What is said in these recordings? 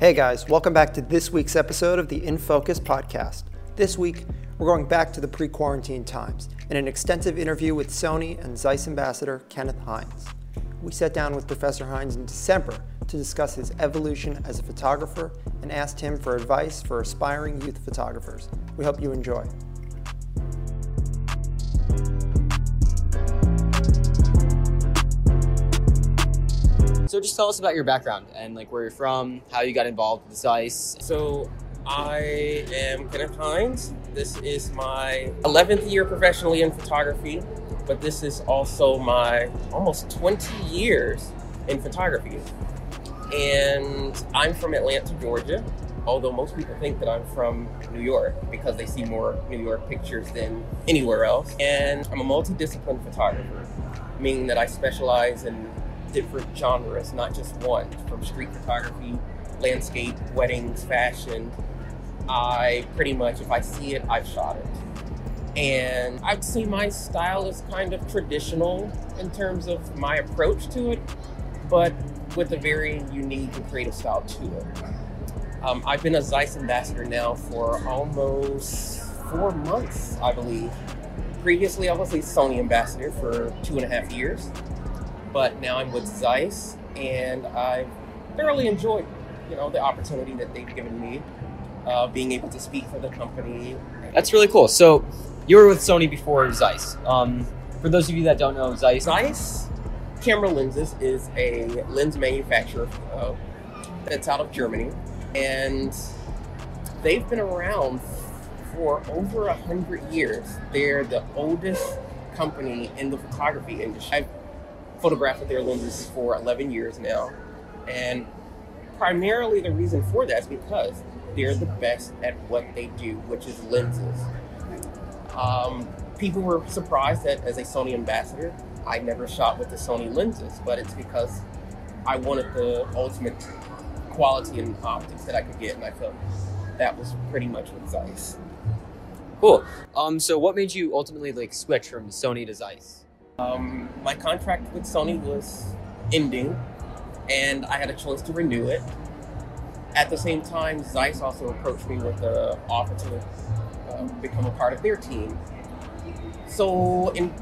Hey guys, welcome back to this week's episode of the In Focus podcast. This week, we're going back to the pre quarantine times in an extensive interview with Sony and Zeiss ambassador Kenneth Hines. We sat down with Professor Hines in December to discuss his evolution as a photographer and asked him for advice for aspiring youth photographers. We hope you enjoy. So just tell us about your background and like where you're from, how you got involved with Zeiss. So I am Kenneth Hines. This is my 11th year professionally in photography, but this is also my almost 20 years in photography. And I'm from Atlanta, Georgia, although most people think that I'm from New York because they see more New York pictures than anywhere else. And I'm a multidiscipline photographer, meaning that I specialize in different genres, not just one, from street photography, landscape, weddings, fashion. I pretty much, if I see it, I've shot it. And I'd say my style is kind of traditional in terms of my approach to it, but with a very unique and creative style to it. Um, I've been a Zeiss ambassador now for almost four months, I believe. Previously, I was a Sony ambassador for two and a half years but now I'm with Zeiss, and I've thoroughly enjoyed, you know, the opportunity that they've given me, uh, being able to speak for the company. That's really cool. So you were with Sony before Zeiss. Um, for those of you that don't know, Zeiss. Zeiss Camera Lenses is a lens manufacturer uh, that's out of Germany, and they've been around for over a hundred years. They're the oldest company in the photography industry. I've photographed with their lenses for 11 years now. And primarily the reason for that is because they're the best at what they do, which is lenses. Um, people were surprised that as a Sony ambassador, I never shot with the Sony lenses, but it's because I wanted the ultimate quality and optics that I could get, and I felt that was pretty much with Zeiss. Cool. Um, so what made you ultimately like switch from Sony to Zeiss? Um, my contract with Sony was ending, and I had a choice to renew it. At the same time, Zeiss also approached me with an offer to uh, become a part of their team. So, in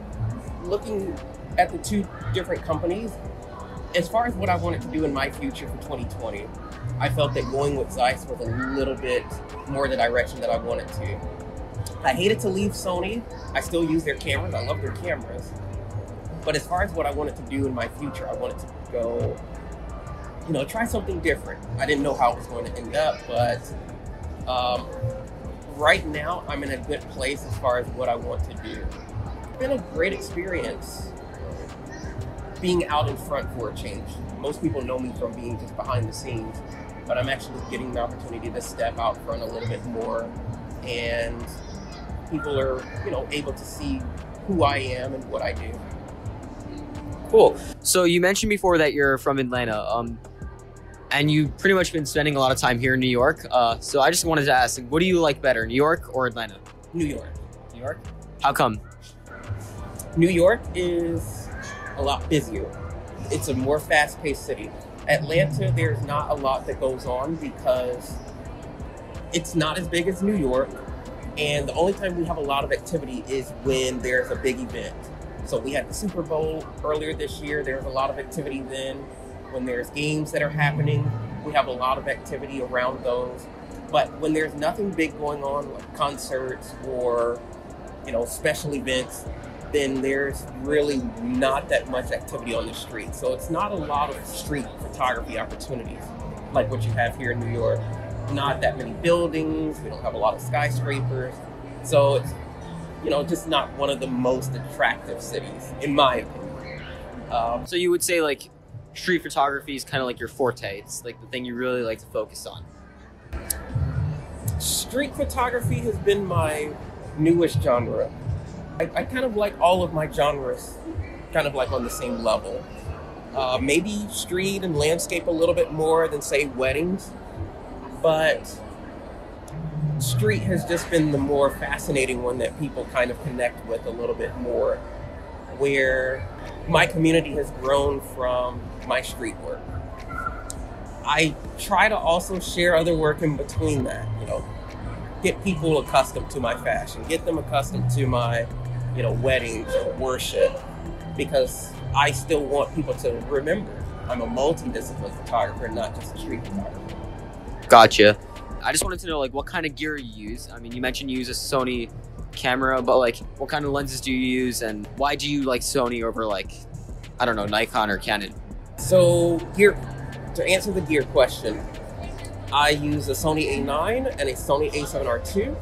looking at the two different companies, as far as what I wanted to do in my future for 2020, I felt that going with Zeiss was a little bit more the direction that I wanted to. I hated to leave Sony. I still use their cameras. I love their cameras. But as far as what I wanted to do in my future, I wanted to go, you know, try something different. I didn't know how it was going to end up, but um, right now I'm in a good place as far as what I want to do. It's been a great experience being out in front for a change. Most people know me from being just behind the scenes, but I'm actually getting the opportunity to step out front a little bit more and people are, you know, able to see who I am and what I do. Cool. So you mentioned before that you're from Atlanta, um, and you've pretty much been spending a lot of time here in New York. Uh, so I just wanted to ask, what do you like better, New York or Atlanta? New York. New York. How come? New York is a lot busier. It's a more fast-paced city. Atlanta, there's not a lot that goes on because it's not as big as New York, and the only time we have a lot of activity is when there's a big event. So we had the Super Bowl earlier this year. There's a lot of activity then. When there's games that are happening, we have a lot of activity around those. But when there's nothing big going on, like concerts or you know special events, then there's really not that much activity on the street. So it's not a lot of street photography opportunities like what you have here in New York. Not that many buildings. We don't have a lot of skyscrapers. So it's you know, just not one of the most attractive cities, in my opinion. Um, so you would say like street photography is kind of like your forte. It's like the thing you really like to focus on. Street photography has been my newest genre. I, I kind of like all of my genres, kind of like on the same level. Uh, maybe street and landscape a little bit more than say weddings, but street has just been the more fascinating one that people kind of connect with a little bit more, where my community has grown from my street work. I try to also share other work in between that, you know, get people accustomed to my fashion, get them accustomed to my, you know, weddings, or worship, because I still want people to remember I'm a multidisciplinary photographer, not just a street photographer. Gotcha. I just wanted to know like what kind of gear you use. I mean, you mentioned you use a Sony camera, but like what kind of lenses do you use and why do you like Sony over like I don't know, Nikon or Canon? So, gear to answer the gear question, I use a Sony A9 and a Sony A7R2,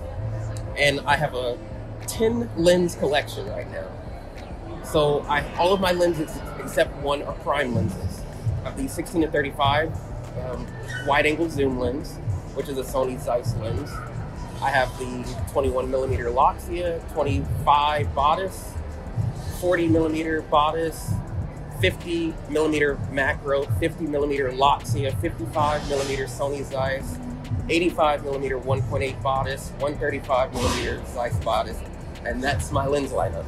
and I have a 10 lens collection right now. So I all of my lenses except one are prime lenses. I have the 16 to 35 um, wide angle zoom lens, which is a Sony Zeiss lens. I have the 21 millimeter Loxia, 25 Batis, 40 millimeter Batis, 50 millimeter macro, 50 millimeter Loxia, 55 millimeter Sony Zeiss, 85 millimeter 1.8 Batis, 135 millimeter Zeiss Batis, and that's my lens lineup.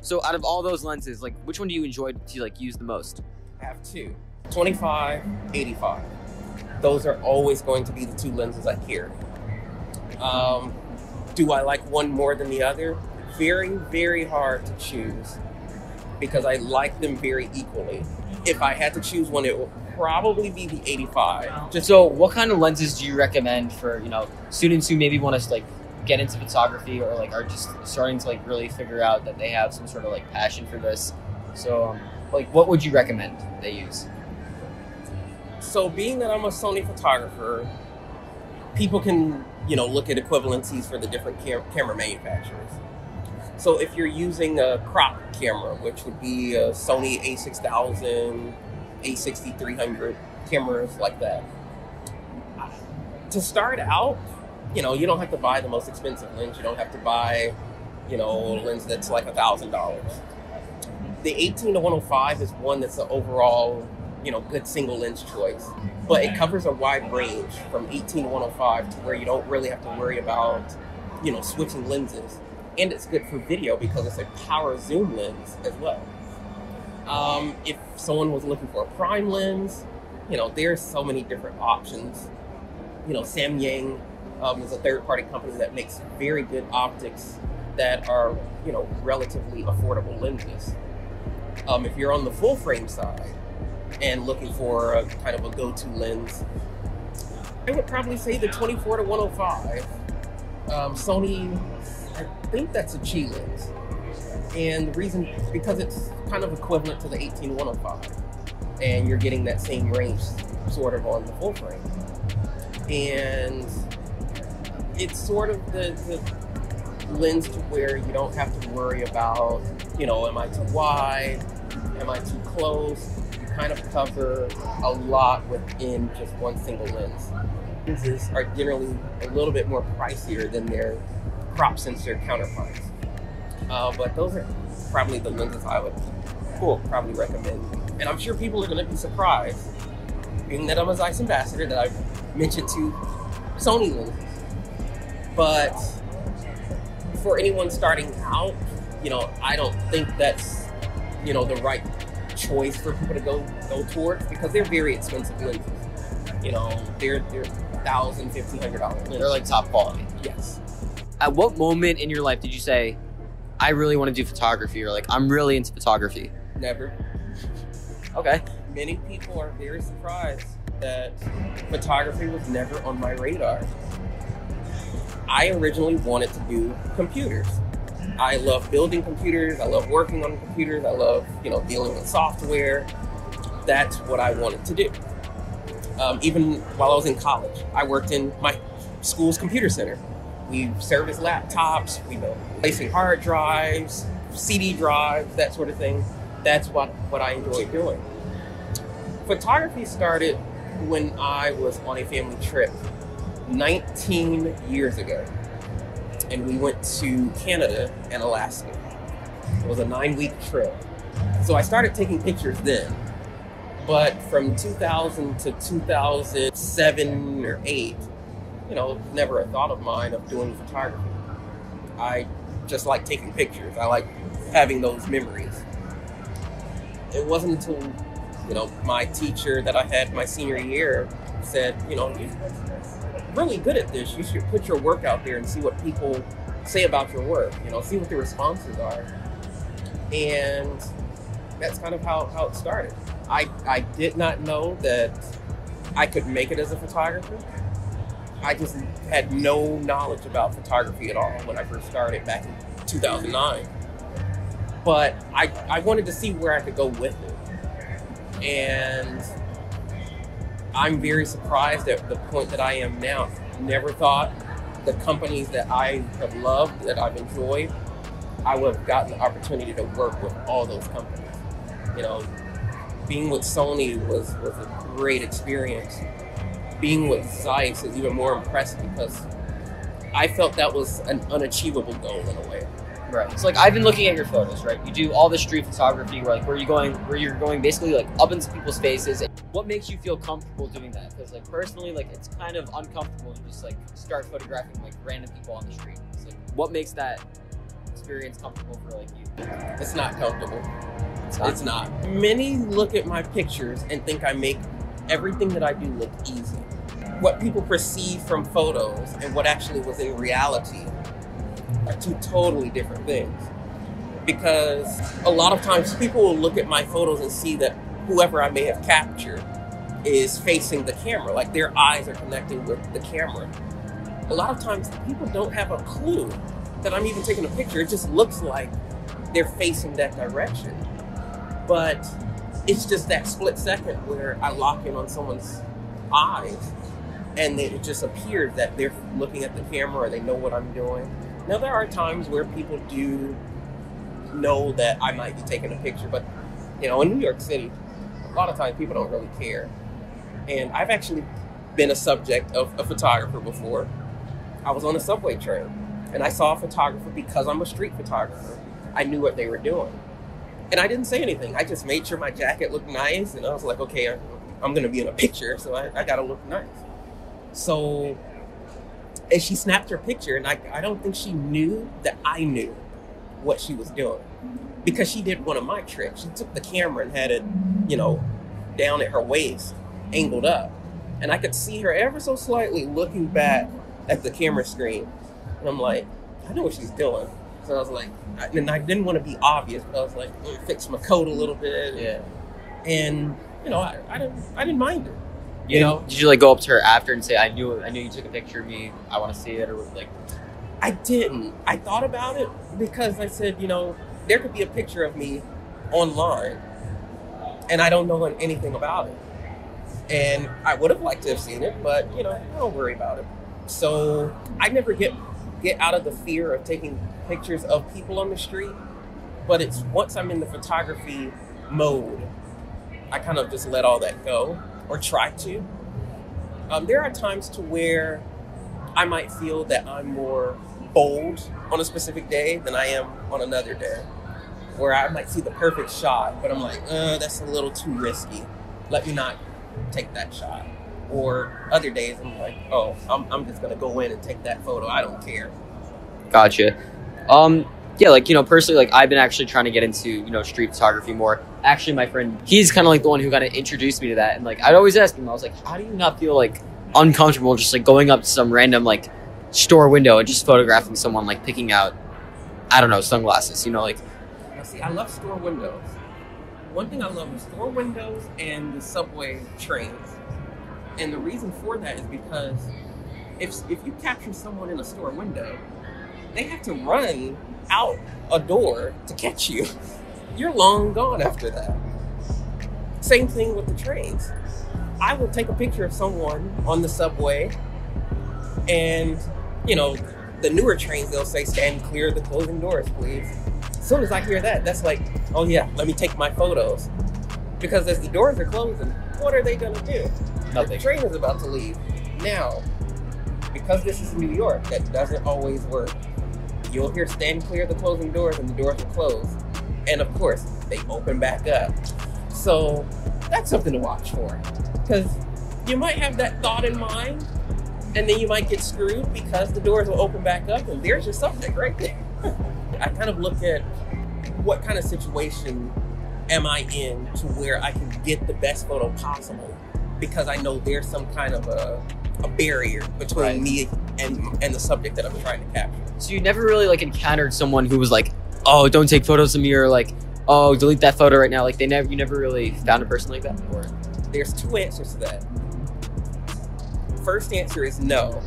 So out of all those lenses, like which one do you enjoy to like use the most? I have two 25, 85. Those are always going to be the two lenses I carry. Um, do I like one more than the other? Very, very hard to choose because I like them very equally. If I had to choose one, it would probably be the 85. Just so, what kind of lenses do you recommend for you know students who maybe want to like get into photography or like are just starting to like really figure out that they have some sort of like passion for this? So, um, like, what would you recommend they use? So, being that I'm a Sony photographer, people can you know look at equivalencies for the different cam- camera manufacturers. So if you're using a crop camera, which would be a Sony a6000, a6300 cameras like that, to start out, you know, you don't have to buy the most expensive lens. You don't have to buy, you know, a lens that's like a thousand dollars. The 18 to 105 is one that's an overall, you know, good single lens choice, but it covers a wide range from 18 to 105 to where you don't really have to worry about, you know, switching lenses and it's good for video because it's a power zoom lens as well. Um, if someone was looking for a prime lens, you know, there's so many different options. You know, Samyang um, is a third-party company that makes very good optics that are, you know, relatively affordable lenses. Um, if you're on the full frame side and looking for a kind of a go-to lens, I would probably say the 24 to 105. Um, Sony I think that's a G lens. And the reason, because it's kind of equivalent to the 18105. And you're getting that same range sort of on the full frame. And it's sort of the, the lens to where you don't have to worry about, you know, am I too wide? Am I too close? Kind of cover a lot within just one single lens. Lenses are generally a little bit more pricier than their crop sensor counterparts. Uh, but those are probably the lenses I would cool, probably recommend. And I'm sure people are going to be surprised, being that I'm a Zeiss ambassador, that I've mentioned two Sony lenses. But for anyone starting out, you know, I don't think that's, you know, the right choice for people to go go towards because they're very expensive lenses. You know, they're they're thousand, fifteen hundred dollar. They're like top quality. Yes at what moment in your life did you say, I really want to do photography or like I'm really into photography? Never. Okay. Many people are very surprised that photography was never on my radar. I originally wanted to do computers. I love building computers, I love working on computers, I love, you know, dealing with software. That's what I wanted to do. Um, even while I was in college, I worked in my school's computer center we service laptops, we know placing hard drives, CD drives, that sort of thing. That's what, what I enjoy doing. Photography started when I was on a family trip 19 years ago. And we went to Canada and Alaska. It was a nine week trip. So I started taking pictures then. But from 2000 to 2007 or 8, you know, never a thought of mine of doing photography. I just like taking pictures. I like having those memories. It wasn't until, you know, my teacher that I had my senior year said, you know, really good at this. You should put your work out there and see what people say about your work. You know, see what the responses are. And that's kind of how, how it started. I, I did not know that I could make it as a photographer. I just had no knowledge about photography at all when I first started back in 2009. But I, I wanted to see where I could go with it. And I'm very surprised at the point that I am now. Never thought the companies that I have loved, that I've enjoyed, I would have gotten the opportunity to work with all those companies. You know, being with Sony was, was a great experience. Being with Zeiss is even more impressive because I felt that was an unachievable goal in a way. Right. So like I've been looking at your photos, right? You do all the street photography where like where you going where you're going basically like up into people's faces. What makes you feel comfortable doing that? Because like personally, like it's kind of uncomfortable to just like start photographing like random people on the street. It's like what makes that experience comfortable for like you? It's not comfortable. It's not. It's not. Many look at my pictures and think I make everything that I do look easy. What people perceive from photos and what actually was in reality are two totally different things. Because a lot of times people will look at my photos and see that whoever I may have captured is facing the camera, like their eyes are connecting with the camera. A lot of times people don't have a clue that I'm even taking a picture. It just looks like they're facing that direction. But it's just that split second where I lock in on someone's eyes and it just appears that they're looking at the camera or they know what I'm doing. Now, there are times where people do know that I might be taking a picture, but you know, in New York City, a lot of times people don't really care. And I've actually been a subject of a photographer before. I was on a subway train and I saw a photographer because I'm a street photographer. I knew what they were doing. And I didn't say anything. I just made sure my jacket looked nice and I was like, okay, I'm gonna be in a picture, so I, I gotta look nice. So and she snapped her picture and I, I don't think she knew that I knew what she was doing because she did one of my tricks. She took the camera and had it, you know, down at her waist, angled up. And I could see her ever so slightly looking back at the camera screen. And I'm like, I know what she's doing. So I was like, I, and I didn't want to be obvious, but I was like, fix my coat a little bit. Yeah. And, you know, I, I didn't I didn't mind her. You know, did you like go up to her after and say, "I knew, I knew you took a picture of me. I want to see it," or like, I didn't. I thought about it because I said, you know, there could be a picture of me online, and I don't know anything about it. And I would have liked to have seen it, but you know, I don't worry about it. So I never get get out of the fear of taking pictures of people on the street. But it's once I'm in the photography mode, I kind of just let all that go or try to. Um, there are times to where I might feel that I'm more bold on a specific day than I am on another day. Where I might see the perfect shot, but I'm like, uh, that's a little too risky. Let me not take that shot. Or other days, I'm like, oh, I'm, I'm just gonna go in and take that photo. I don't care. Gotcha. Um, yeah, like you know, personally, like I've been actually trying to get into you know street photography more. Actually, my friend, he's kind of like the one who kind of introduced me to that, and like I'd always ask him, I was like, how do you not feel like uncomfortable just like going up to some random like store window and just photographing someone like picking out, I don't know, sunglasses, you know, like. Now, see, I love store windows. One thing I love is store windows and the subway trains, and the reason for that is because if if you capture someone in a store window, they have to run out a door to catch you. You're long gone after that. Same thing with the trains. I will take a picture of someone on the subway, and you know, the newer trains they'll say stand clear of the closing doors, please. As soon as I hear that, that's like, oh yeah, let me take my photos. Because as the doors are closing, what are they gonna do? Nothing. The train is about to leave. Now, because this is New York, that doesn't always work. You'll hear stand clear of the closing doors and the doors are closed. And of course, they open back up. So that's something to watch for. Because you might have that thought in mind, and then you might get screwed because the doors will open back up, and there's your subject right there. I kind of look at what kind of situation am I in to where I can get the best photo possible because I know there's some kind of a, a barrier between Right. me and and the subject that I'm trying to capture. So you never really like encountered someone who was like, "Oh, don't take photos of me," or like, "Oh, delete that photo right now." Like they never, you never really found a person like that before. There's two answers to that. First answer is no.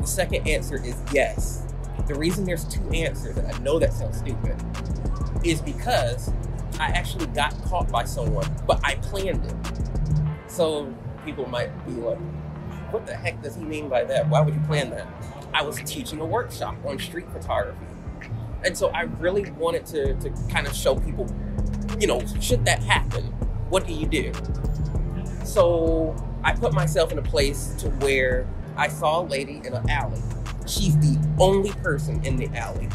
The second answer is yes. The reason there's two answers, and I know that sounds stupid, is because I actually got caught by someone, but I planned it. So people might be like, what the heck does he mean by that? Why would you plan that? I was teaching a workshop on street photography. And so I really wanted to, to kind of show people, you know, should that happen, what do you do? So I put myself in a place to where I saw a lady in an alley. She's the only person in the alley.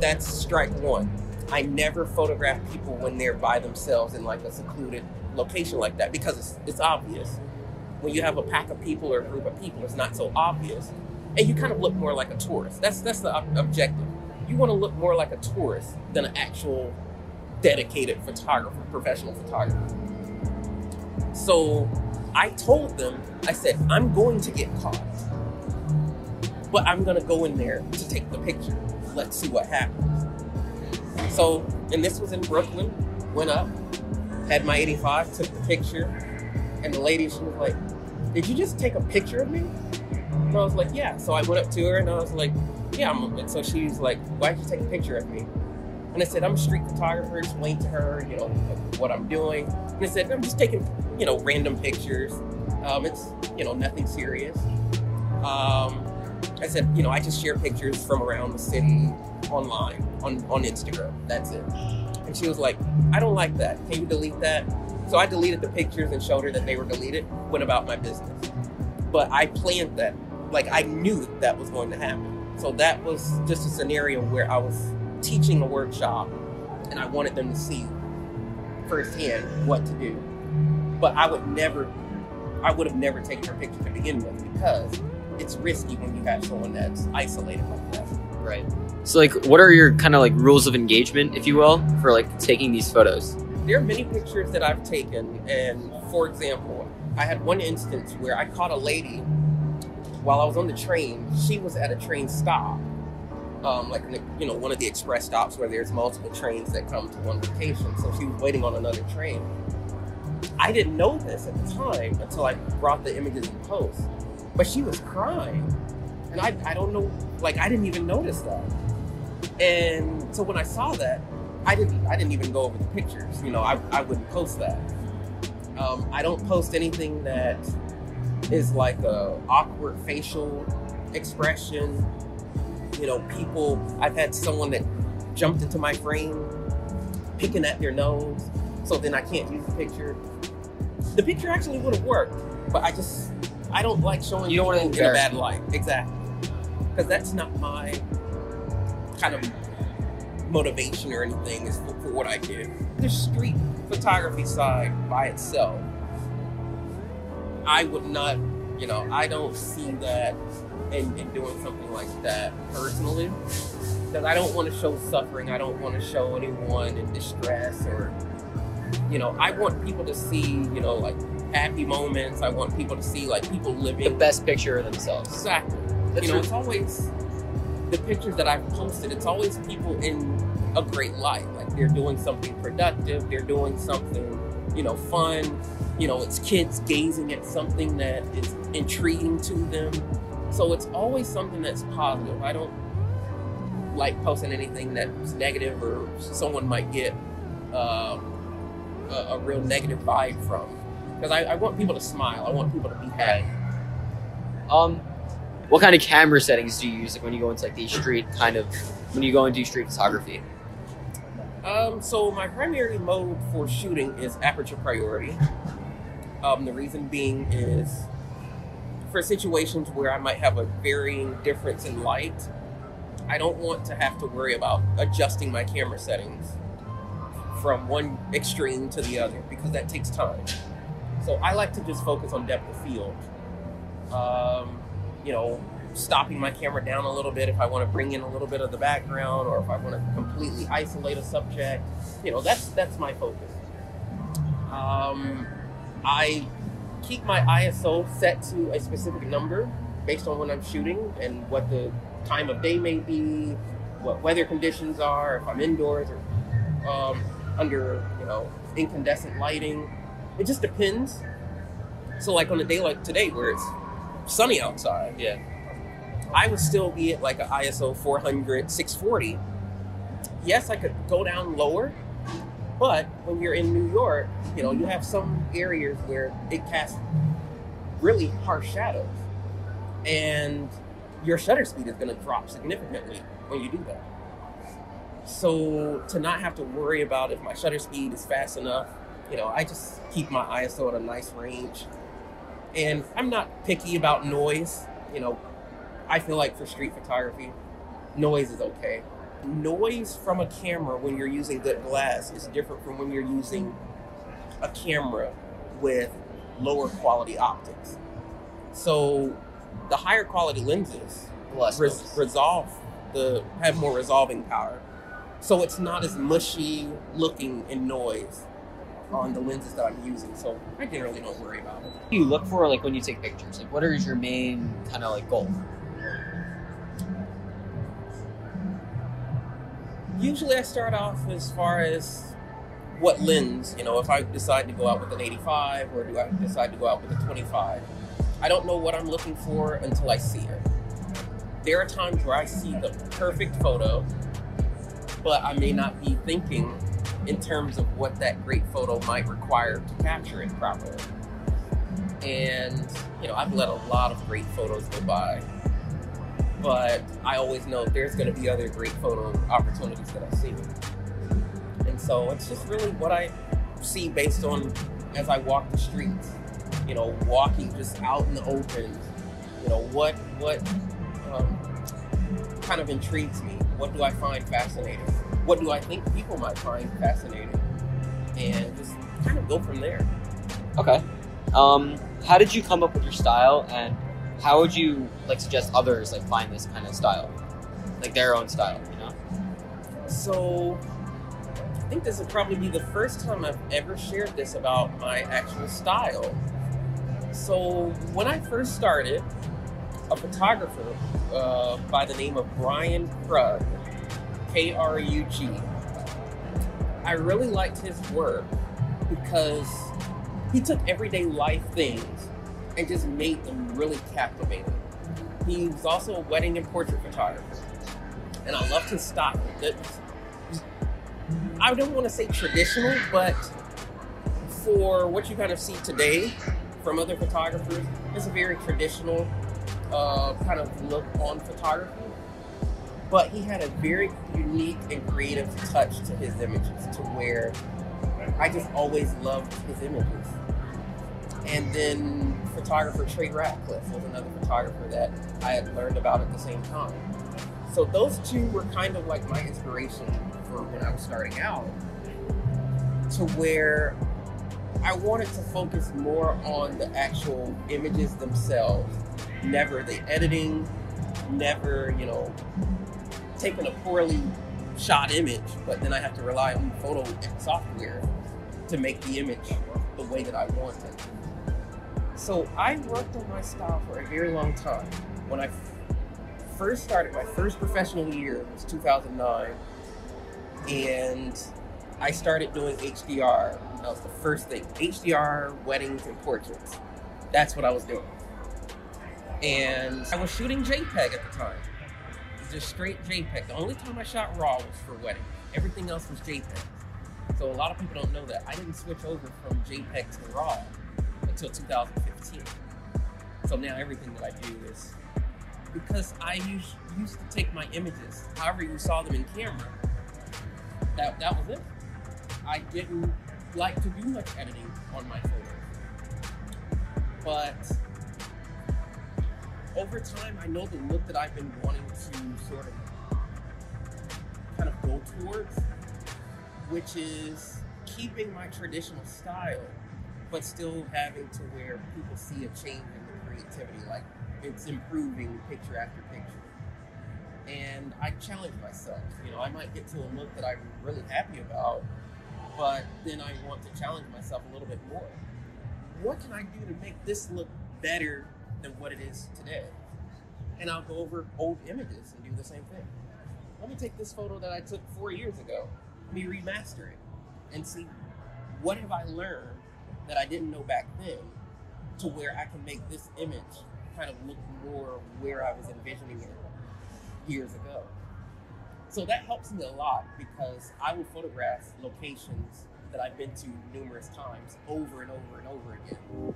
That's strike one. I never photograph people when they're by themselves in like a secluded location like that because it's, it's obvious. When you have a pack of people or a group of people, it's not so obvious, and you kind of look more like a tourist. That's that's the ob- objective. You want to look more like a tourist than an actual dedicated photographer, professional photographer. So I told them, I said, I'm going to get caught, but I'm going to go in there to take the picture. Let's see what happens. So, and this was in Brooklyn, went up, had my 85, took the picture, and the lady, she was like, Did you just take a picture of me? And I was like, Yeah. So I went up to her and I was like, Yeah. And so she's like, Why'd you take a picture of me? And I said, I'm a street photographer, explained to her, you know, what I'm doing. And I said, I'm just taking, you know, random pictures. Um, it's, you know, nothing serious. Um, I said, you know, I just share pictures from around the city online on, on Instagram. That's it. And she was like, I don't like that. Can you delete that? So I deleted the pictures and showed her that they were deleted, went about my business. But I planned that. Like I knew that was going to happen. So that was just a scenario where I was teaching a workshop and I wanted them to see firsthand what to do. But I would never, I would have never taken her picture to begin with because it's risky when you have someone that's isolated like that. Right. So like, what are your kind of like rules of engagement, if you will, for like taking these photos? There are many pictures that I've taken, and for example, I had one instance where I caught a lady while I was on the train. She was at a train stop, um, like you know one of the express stops where there's multiple trains that come to one location. So she was waiting on another train. I didn't know this at the time until I brought the images in post, but she was crying, and I I don't know like I didn't even notice that. And so when I saw that, I didn't I didn't even go over the pictures. You know, I, I wouldn't post that. Um, I don't post anything that is like a awkward facial expression. You know, people I've had someone that jumped into my frame picking at their nose, so then I can't use the picture. The picture actually would have worked, but I just I don't like showing You people in a bad light. Exactly. Because that's not my kind of motivation or anything is for, for what I do. The street photography side by itself, I would not, you know, I don't see that in, in doing something like that personally. Because I don't want to show suffering. I don't want to show anyone in distress or, you know, I want people to see, you know, like happy moments. I want people to see like people living The best picture of themselves. Exactly. That's you know, true. it's always the pictures that I've posted. It's always people in a great light. Like they're doing something productive. They're doing something, you know, fun. You know, it's kids gazing at something that is intriguing to them. So it's always something that's positive. I don't like posting anything that's negative or someone might get um, a, a real negative vibe from. Because I, I want people to smile. I want people to be happy. Um, what kind of camera settings do you use like when you go into like the street kind of when you go into street photography? Um, so my primary mode for shooting is aperture priority. Um, the reason being is for situations where I might have a varying difference in light, I don't want to have to worry about adjusting my camera settings from one extreme to the other because that takes time. So I like to just focus on depth of field. Um, you know, stopping my camera down a little bit if I want to bring in a little bit of the background or if I want to completely isolate a subject. You know, that's that's my focus. Um, I keep my ISO set to a specific number based on when I'm shooting and what the time of day may be, what weather conditions are, if I'm indoors or um, under, you know, incandescent lighting. It just depends. So, like on a day like today, where it's sunny outside, Yeah. I would still be at like an ISO 400, 640. Yes, I could go down lower, but when you're in New York, you know, you have some areas where it casts really harsh shadows. And your shutter speed is going to drop significantly when you do that. So to not have to worry about if my shutter speed is fast enough, you know, I just keep my ISO at a nice range. And I'm not picky about noise. You know, I feel like for street photography, noise is okay. Noise from a camera when you're using good glass is different from when you're using a camera with lower quality optics. So the higher quality lenses res- resolve the have more resolving power. So it's not as mushy looking in noise on the lenses that I'm using. So I generally don't worry about it. What do you look for like when you take pictures? Like what is your main kind of like goal? Usually I start off as far as what lens, you know, if I decide to go out with an 85 or do I decide to go out with a 25. I don't know what I'm looking for until I see it. There are times where I see the perfect photo, but I may not be thinking in terms of what that great photo might require to capture it properly. And, you know, I've let a lot of great photos go by but I always know there's going to be other great photo opportunities that I see. And so it's just really what I see based on as I walk the streets. You know, walking just out in the open. You know, what what um, kind of intrigues me? What do I find fascinating? What do I think people might find fascinating? And just kind of go from there. Okay. Um, how did you come up with your style, and how would you like suggest others like find this kind of style, like their own style? You know. So, I think this would probably be the first time I've ever shared this about my actual style. So, when I first started, a photographer uh, by the name of Brian Krug, K R U G, I really liked his work because he took everyday life things and just made them really captivating. He was also a wedding and portrait photographer and I loved his style. I don't want to say traditional, but for what you kind of see today from other photographers, it's a very traditional uh, kind of look on photography. But he had a very unique and creative touch to his images, to where I just always loved his images. And then photographer Trey Ratcliff was another photographer that I had learned about at the same time. So those two were kind of like my inspiration for when I was starting out, to where I wanted to focus more on the actual images themselves, never the editing, never, you know, taking a poorly shot image, but then I have to rely on photo software to make the image the way that I want it. So I worked on my style for a very long time. When I first started, my first professional year was 2009, and I started doing HDR. That was the first thing. HDR, weddings, and portraits. That's what I was doing. And I was shooting JPEG at the time. Just straight JPEG. The only time I shot RAW was for weddings. Everything else was JPEG. So a lot of people don't know that. I didn't switch over from JPEG to RAW until 2015. So now everything that I do is because I used, used to take my images, however you saw them in camera. That that was it. I didn't like to do much editing on my photos, but over time, I know the look that I've been wanting to sort of kind of go towards, which is keeping my traditional style, but still having to where people see a change in the creativity, like it's improving picture after picture. And I challenge myself. You know, I might get to a look that I'm really happy about, but then I want to challenge myself a little bit more. what can I do to make this look better than what it is today? And I'll go over old images and do the same thing. Let me take this photo that I took four years ago, let me remaster it, and see what have I learned that I didn't know back then to where I can make this image kind of look more where I was envisioning it years ago. So that helps me a lot because I will photograph locations that I've been to numerous times over and over and over again.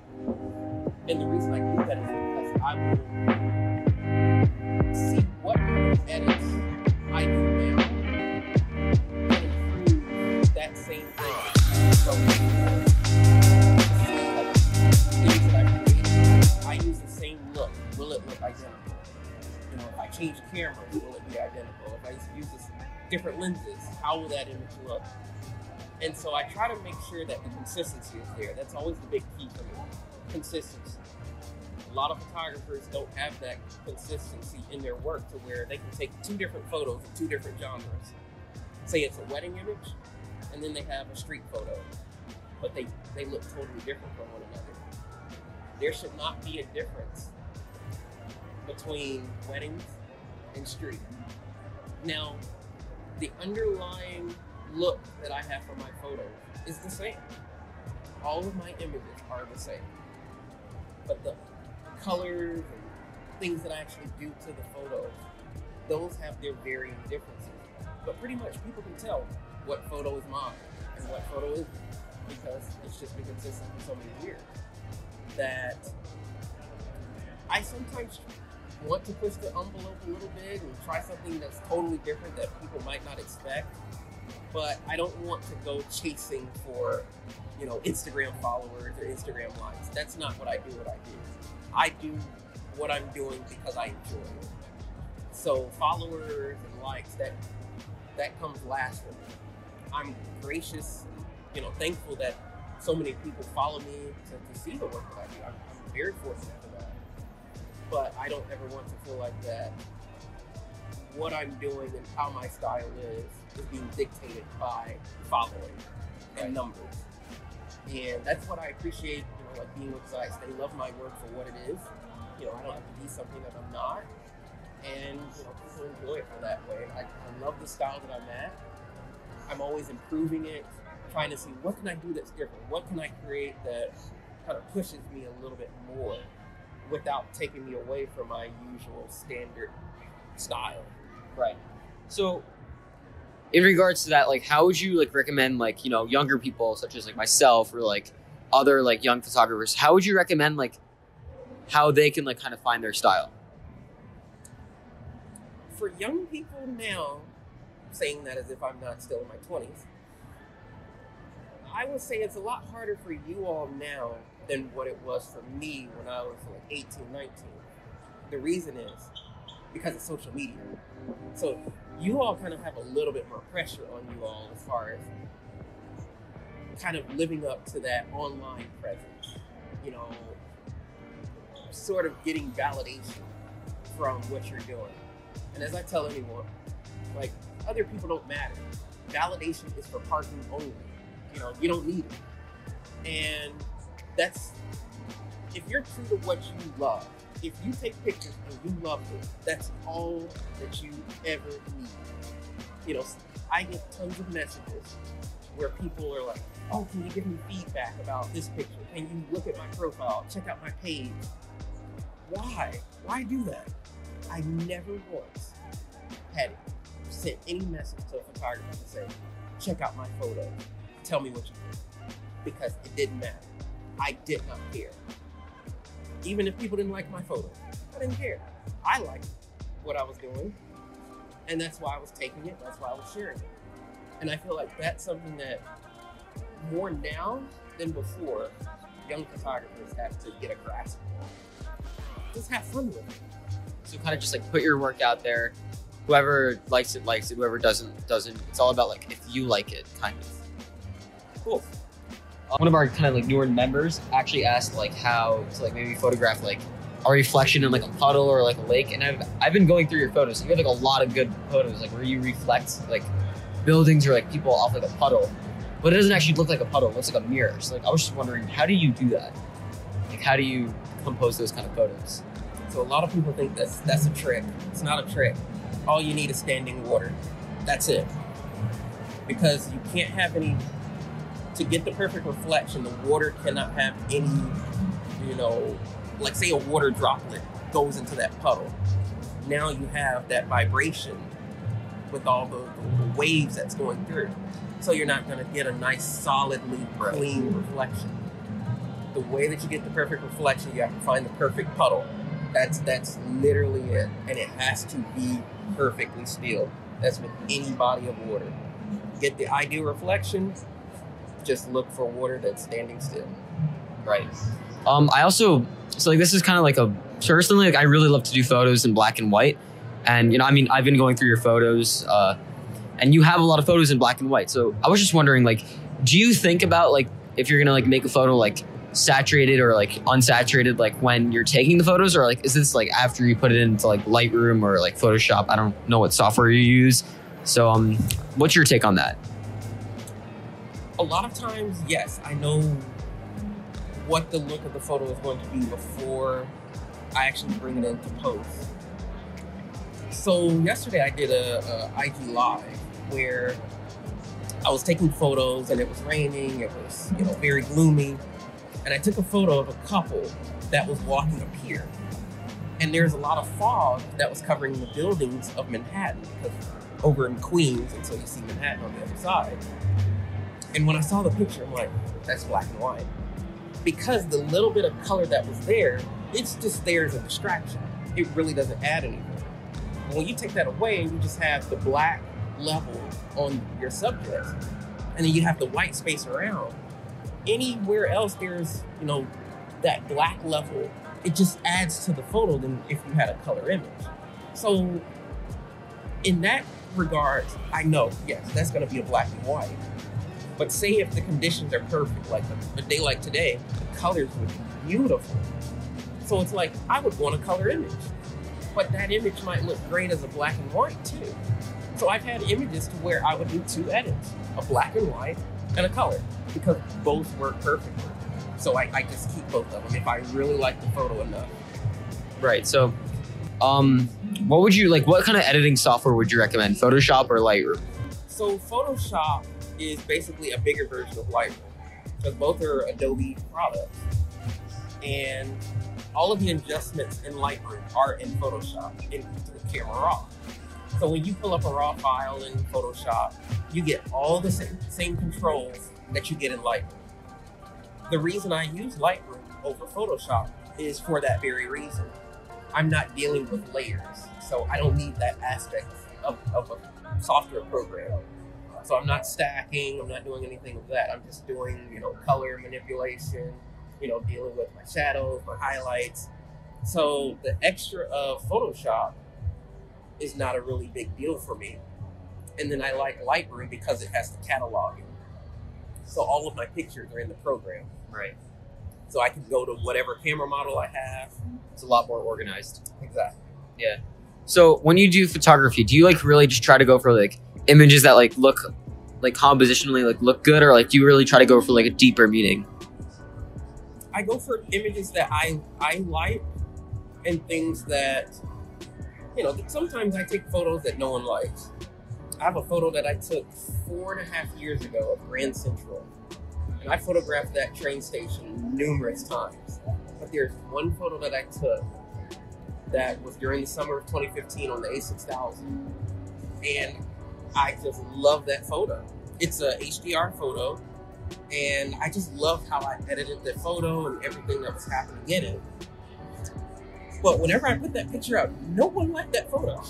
And the reason I do that is because I will how will that image look? And so I try to make sure that the consistency is there. That's always the big key for me. Consistency. A lot of photographers don't have that consistency in their work to where they can take two different photos of two different genres. Say it's a wedding image, and then they have a street photo, but they, they look totally different from one another. There should not be a difference between weddings and street. Now, the underlying look that I have for my photos is the same. All of my images are the same. But the colors and things that I actually do to the photos, those have their varying differences. But pretty much people can tell what photo is mine and what photo isn't because it's just been consistent for so many years that I sometimes want to push the envelope a little bit and try something that's totally different that people might not expect. But I don't want to go chasing for, you know, Instagram followers or Instagram likes. That's not what I do. What I do, I do what I'm doing because I enjoy it. So followers and likes that that comes last for me. I'm gracious, you know, thankful that so many people follow me to, to see the work that I do. I'm, I'm very fortunate but I don't ever want to feel like that. What I'm doing and how my style is is being dictated by following and numbers, and that's what I appreciate. You know, like being with Zeiss, they love my work for what it is. You know, I don't have to be something that I'm not, and you know, people enjoy it for that way. I, I love the style that I'm at. I'm always improving it, trying to see what can I do that's different. What can I create that kind of pushes me a little bit more without taking me away from my usual standard style. Right. So, in regards to that, like, how would you like recommend like you know younger people such as like myself or like other like young photographers? How would you recommend like how they can like kind of find their style? For young people now, saying that as if I'm not still in my twenties, I would say it's a lot harder for you all now than what it was for me when I was like 18, 19. The reason is because of social media. So you all kind of have a little bit more pressure on you all as far as kind of living up to that online presence. You know, sort of getting validation from what you're doing. And as I tell anyone, like other people don't matter. Validation is for parking only. You know, you don't need it. And that's if you're true to what you love, if you take pictures and you love it, that's all that you ever need. You know, I get tons of messages where people are like, "Oh, can you give me feedback about this picture? Can you look at my profile? Check out my page." Why? Why do that? I never once had sent any message to a photographer to say, "Check out my photo. Tell me what you think," because it didn't matter. I did not care. Even if people didn't like my photo, I didn't care. I liked what I was doing, and that's why I was taking it. That's why I was sharing it. And I feel like that's something that more now than before, young photographers have to get a grasp on. Just have fun with it. So kind of just like put your work out there. Whoever likes it likes it. Whoever doesn't doesn't. It's all about like if you like it, kind of. Cool. One of our kind of like newer members actually asked like how to like maybe photograph like a reflection in like a puddle or like a lake. And I've I've been going through your photos. You have like a lot of good photos, like where you reflect like buildings or like people off like a puddle. but it doesn't actually look like a puddle. It looks like a mirror. So like I was just wondering, how do you do that? Like how do you compose those kind of photos? So a lot of people think that's that's a trick. It's not a trick. All you need is standing water. That's it. Because you can't have any to get the perfect reflection, the water cannot have any, you know, like say a water droplet goes into that puddle. Now you have that vibration with all the, the waves that's going through. So you're not going to get a nice, solidly clean reflection. The way that you get the perfect reflection, you have to find the perfect puddle. That's that's literally it, and it has to be perfectly still. That's with any body of water. Get the ideal reflection. Just look for water that's standing still. Right. Um, I also so like this is kind of like a personally like I really love to do photos in black and white, and you know I mean I've been going through your photos, uh, and you have a lot of photos in black and white. So I was just wondering like, do you think about like if you're gonna like make a photo like saturated or like unsaturated like when you're taking the photos or like is this like after you put it into like Lightroom or like Photoshop? I don't know what software you use. So um, what's your take on that? A lot of times, yes, I know what the look of the photo is going to be before I actually bring it into post. So yesterday I did a, a IG live where I was taking photos and it was raining. It was you know very gloomy, and I took a photo of a couple that was walking a pier. And there's a lot of fog that was covering the buildings of Manhattan because over in Queens, and so you see Manhattan on the other side. And when I saw the picture, I'm like, that's black and white. Because the little bit of color that was there, it's just there as a distraction. It really doesn't add anything. When you take that away you just have the black level on your subject, and then you have the white space around, anywhere else there's, you know, that black level, it just adds to the photo than if you had a color image. So in that regard, I know, yes, that's gonna be a black and white. But say if the conditions are perfect, like a, a day like today, the colors would be beautiful. So it's like I would want a color image. But that image might look great as a black and white too. So I've had images to where I would do two edits, a black and white and a color, because both work perfectly. So I, I just keep both of them if I really like the photo enough. Right. So, um, what would you like? What kind of editing software would you recommend? Photoshop or Lightroom? So Photoshop is basically a bigger version of Lightroom because both are Adobe products, and all of the adjustments in Lightroom are in Photoshop into the camera raw. So when you pull up a raw file in Photoshop, you get all the same, same controls that you get in Lightroom. The reason I use Lightroom over Photoshop is for that very reason. I'm not dealing with layers, so I don't need that aspect of, of a software program. So I'm not stacking, I'm not doing anything of that. I'm just doing, you know, color manipulation, you know, dealing with my shadows, my highlights. So the extra of Photoshop is not a really big deal for me. And then I like Lightroom because it has the cataloging. So all of my pictures are in the program. Right. So I can go to whatever camera model I have. It's a lot more organized. Exactly. Yeah. So when you do photography, do you like really just try to go for like images that like look like compositionally like look good, or like do you really try to go for like a deeper meaning? I go for images that I I like and things that you know. Sometimes I take photos that no one likes. I have a photo that I took four and a half years ago of Grand Central, and I photographed that train station numerous times. But there's one photo that I took that was during the summer of 2015 on the A6000, and I just love that photo. It's a HDR photo, and I just love how I edited the photo and everything that was happening in it. But whenever I put that picture out, no one liked that photo.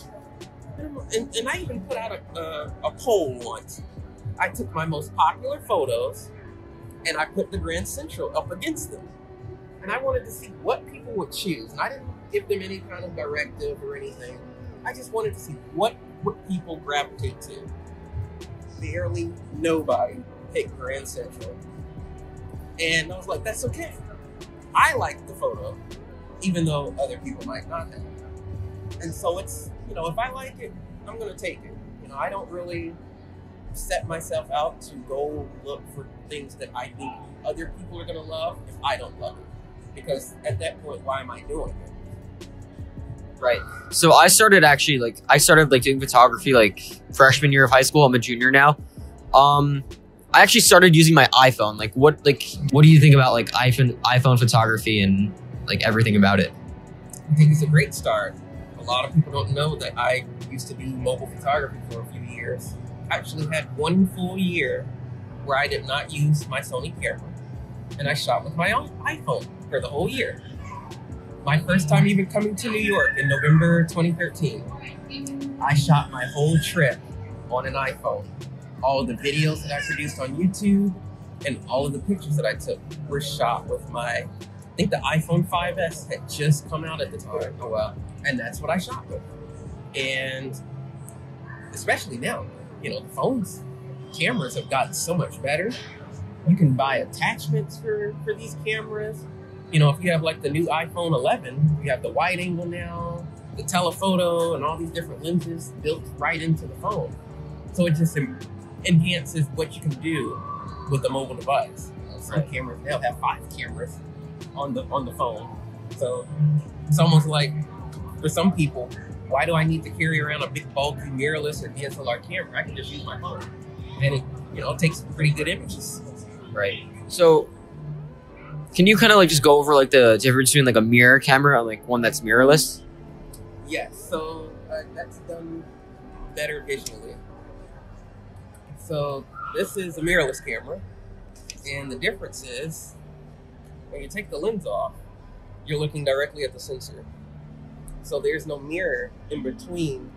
And, and I even put out a, a, a poll once. I took my most popular photos and I put the Grand Central up against them. And I wanted to see what people would choose. And I didn't give them any kind of directive or anything. I just wanted to see what would people gravitate to. Barely nobody picked Grand Central. And I was like, that's okay. I like the photo, even though other people might not have. And so it's, you know, if I like it, I'm going to take it. You know, I don't really set myself out to go look for things that I think other people are gonna love if I don't love it. Because at that point, why am I doing it? Right. So I started actually like I started like doing photography like freshman year of high school. I'm a junior now. Um I actually started using my iPhone. Like what like what do you think about like iPhone iPhone photography and like everything about it? I think it's a great start. A lot of people don't know that I used to do mobile photography for a few years. I actually had one full year where I did not use my Sony camera, and I shot with my own iPhone for the whole year. My first time even coming to New York in November 2013, I shot my whole trip on an iPhone. All of the videos that I produced on YouTube and all of the pictures that I took were shot with my, I think the iPhone 5S had just come out at the time. Oh wow. And that's what I shot with. And especially now, you know, the phones, cameras have gotten so much better. You can buy attachments for, for these cameras. You know, if you have like the new iPhone 11, you have the wide angle now, the telephoto, and all these different lenses built right into the phone. So it just enhances what you can do with the mobile device. You know, some cameras now have five cameras on the on the phone. So it's almost like for some people, why do I need to carry around a big bulky mirrorless or DSLR camera? I can just use my phone, and it you know takes pretty good images. Right. So can you kind of like just go over like the difference between like a mirror camera and like one that's mirrorless? Yes, so uh, that's done better visually. So this is a mirrorless camera, and the difference is when you take the lens off, you're looking directly at the sensor. So there's no mirror in between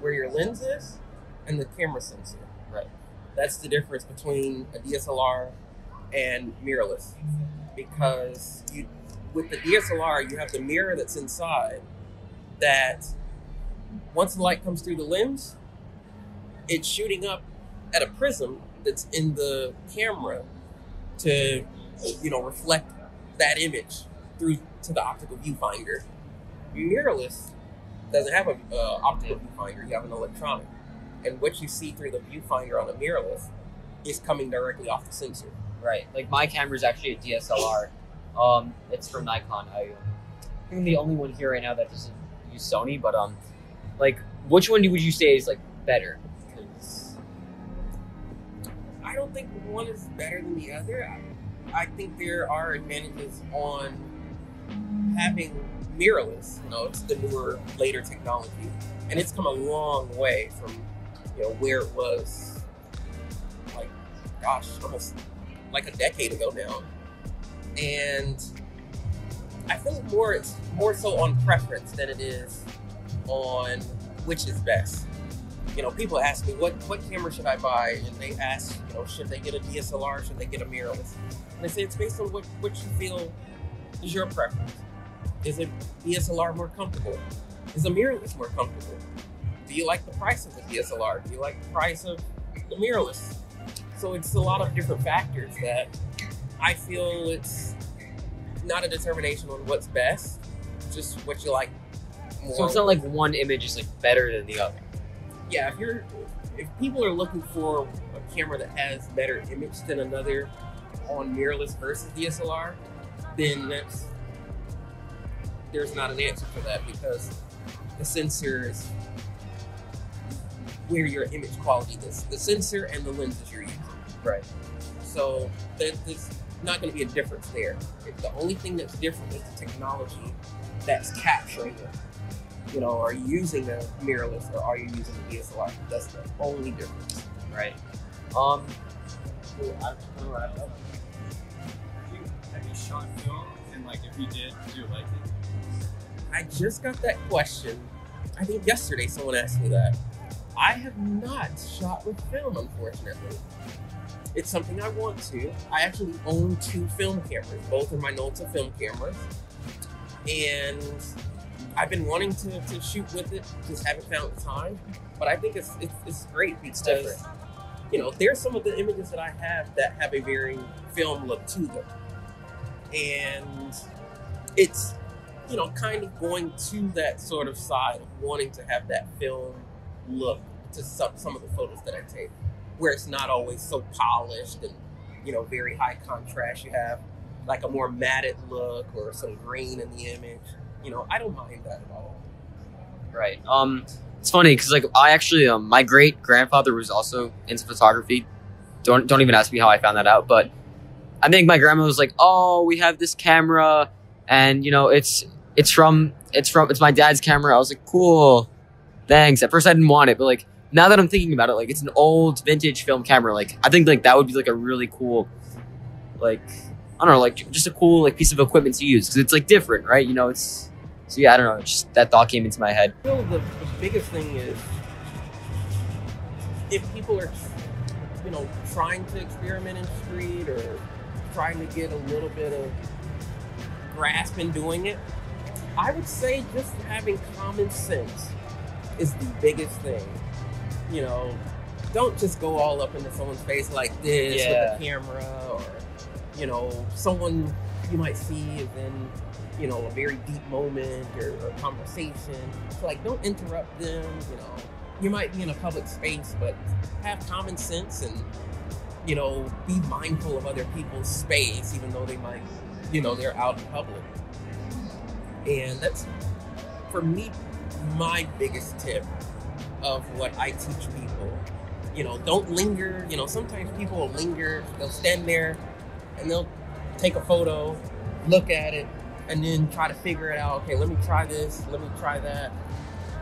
where your lens is and the camera sensor. Right. That's the difference between a DSLR and mirrorless. Because you with the DSLR you have the mirror that's inside that once the light comes through the lens, it's shooting up at a prism that's in the camera to, you know, reflect that image through to the optical viewfinder. Mirrorless doesn't have an uh, optical viewfinder; you have an electronic, and what you see through the viewfinder on a mirrorless is coming directly off the sensor. Right. Like my camera is actually a DSLR. Um, it's from Nikon. I, I'm the only one here right now that doesn't use Sony. But um, like, which one would you say is like better? 'Cause- I don't think one is better than the other. I, I think there are advantages on having mirrorless. You know, it's the newer, later technology, and it's come a long way from you know where it was like, gosh, almost like a decade ago now. And I think more it's more so on preference than it is on which is best you know, people ask me what what camera should I buy, and they ask, you know, should they get a DSLR, should they get a mirrorless? And I say it's based on what what you feel is your preference. Is it DSLR more comfortable? Is a mirrorless more comfortable? Do you like the price of the DSLR? Do you like the price of the mirrorless? So it's a lot of different factors that I feel it's not a determination on what's best, just what you like. More. So it's not like one image is like better than the other. yeah, if you're if people are looking for a camera that has better image than another on mirrorless versus DSLR, then that's there's not an answer for that because the sensor is where your image quality is. The sensor and the lenses you're using. Right. So there- there's not going to be a difference there. The only thing that's different is the technology that's capturing it. You know, are you using a mirrorless or are you using a DSLR? That's the only difference. Right. Um. Cool. I, I'm gonna wrap it up. Have you, have you shot film? And like, if you did, did you like it? I just got that question. I think yesterday someone asked me that. I have not shot with film, unfortunately. It's something I want to. I actually own two film cameras. Both are Minolta film cameras. And I've been wanting to, to shoot with it, just haven't found the time. But I think it's it's, it's great because different. you know, there's some of the images that I have that have a very film look to them. And it's, you know, kind of going to that sort of side of wanting to have that film look to some, some of the photos that I take. Where it's not always so polished and you know very high contrast. You have like a more matted look or some grain in the image. You know, I don't mind that at all. Right. Um, it's funny because like I actually um my great grandfather was also into photography. Don't don't even ask me how I found that out, but I think my grandma was like, "Oh, we have this camera, and you know it's it's from it's from it's my dad's camera." I was like, "Cool, thanks." At first, I didn't want it, but like now that I'm thinking about it, like it's an old vintage film camera. Like I think like that would be like a really cool, like I don't know, like just a cool like piece of equipment to use because it's like different, right? You know, it's so yeah. I don't know. Just that thought came into my head. I feel the, the biggest thing is if people are, you know, trying to experiment in street or trying to get a little bit of grasp in doing it, I would say just having common sense is the biggest thing. You know, don't just go all up into someone's face like this Yeah. with a camera or, you know, someone you might see is in, you know, a very deep moment or, or conversation. So, like, don't interrupt them, you know. You might be in a public space, but have common sense and, you know, be mindful of other people's space, even though they might, you know, they're out in public. And that's, for me, my biggest tip of what I teach people. You know, don't linger. You know, sometimes people will linger, they'll stand there and they'll take a photo, look at it, and then try to figure it out. Okay, let me try this, let me try that.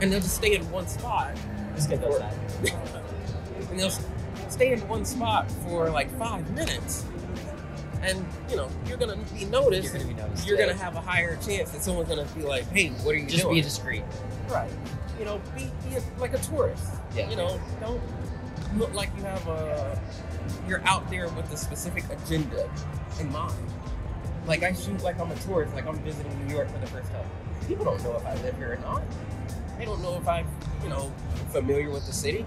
And they'll just stay in one spot. Just get those and they'll stay in one spot for like five minutes. And you know, you're gonna be noticed. You're gonna be noticed. You're yeah. gonna have a higher chance that someone's gonna be like, "Hey, what are you just doing?" Just be discreet. Right. You know, be, be a, like a tourist. Yeah. You know, don't look like you have a. You're out there with a specific agenda in mind. Like I shoot like I'm a tourist, like I'm visiting New York for the first time. People don't know if I live here or not. They don't know if I'm, you know, familiar with the city.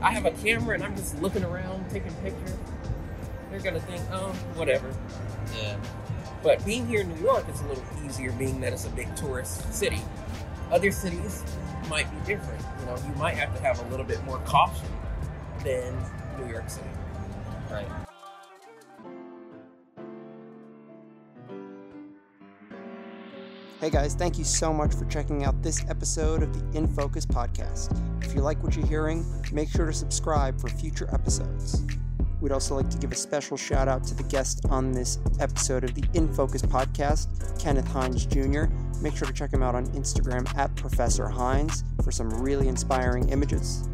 I have a camera and I'm just looking around, taking pictures. They're gonna think, oh, whatever. Yeah. But being here in New York is a little easier, being that it's a big tourist city. Other cities might be different. You know, you might have to have a little bit more caution than New York City. Right. Hey guys, thank you so much for checking out this episode of the In Focus podcast. If you like what you're hearing, make sure to subscribe for future episodes. We'd also like to give a special shout out to the guest on this episode of the In Focus podcast, Kenneth Hines Jr. Make sure to check him out on Instagram at Professor Hines for some really inspiring images.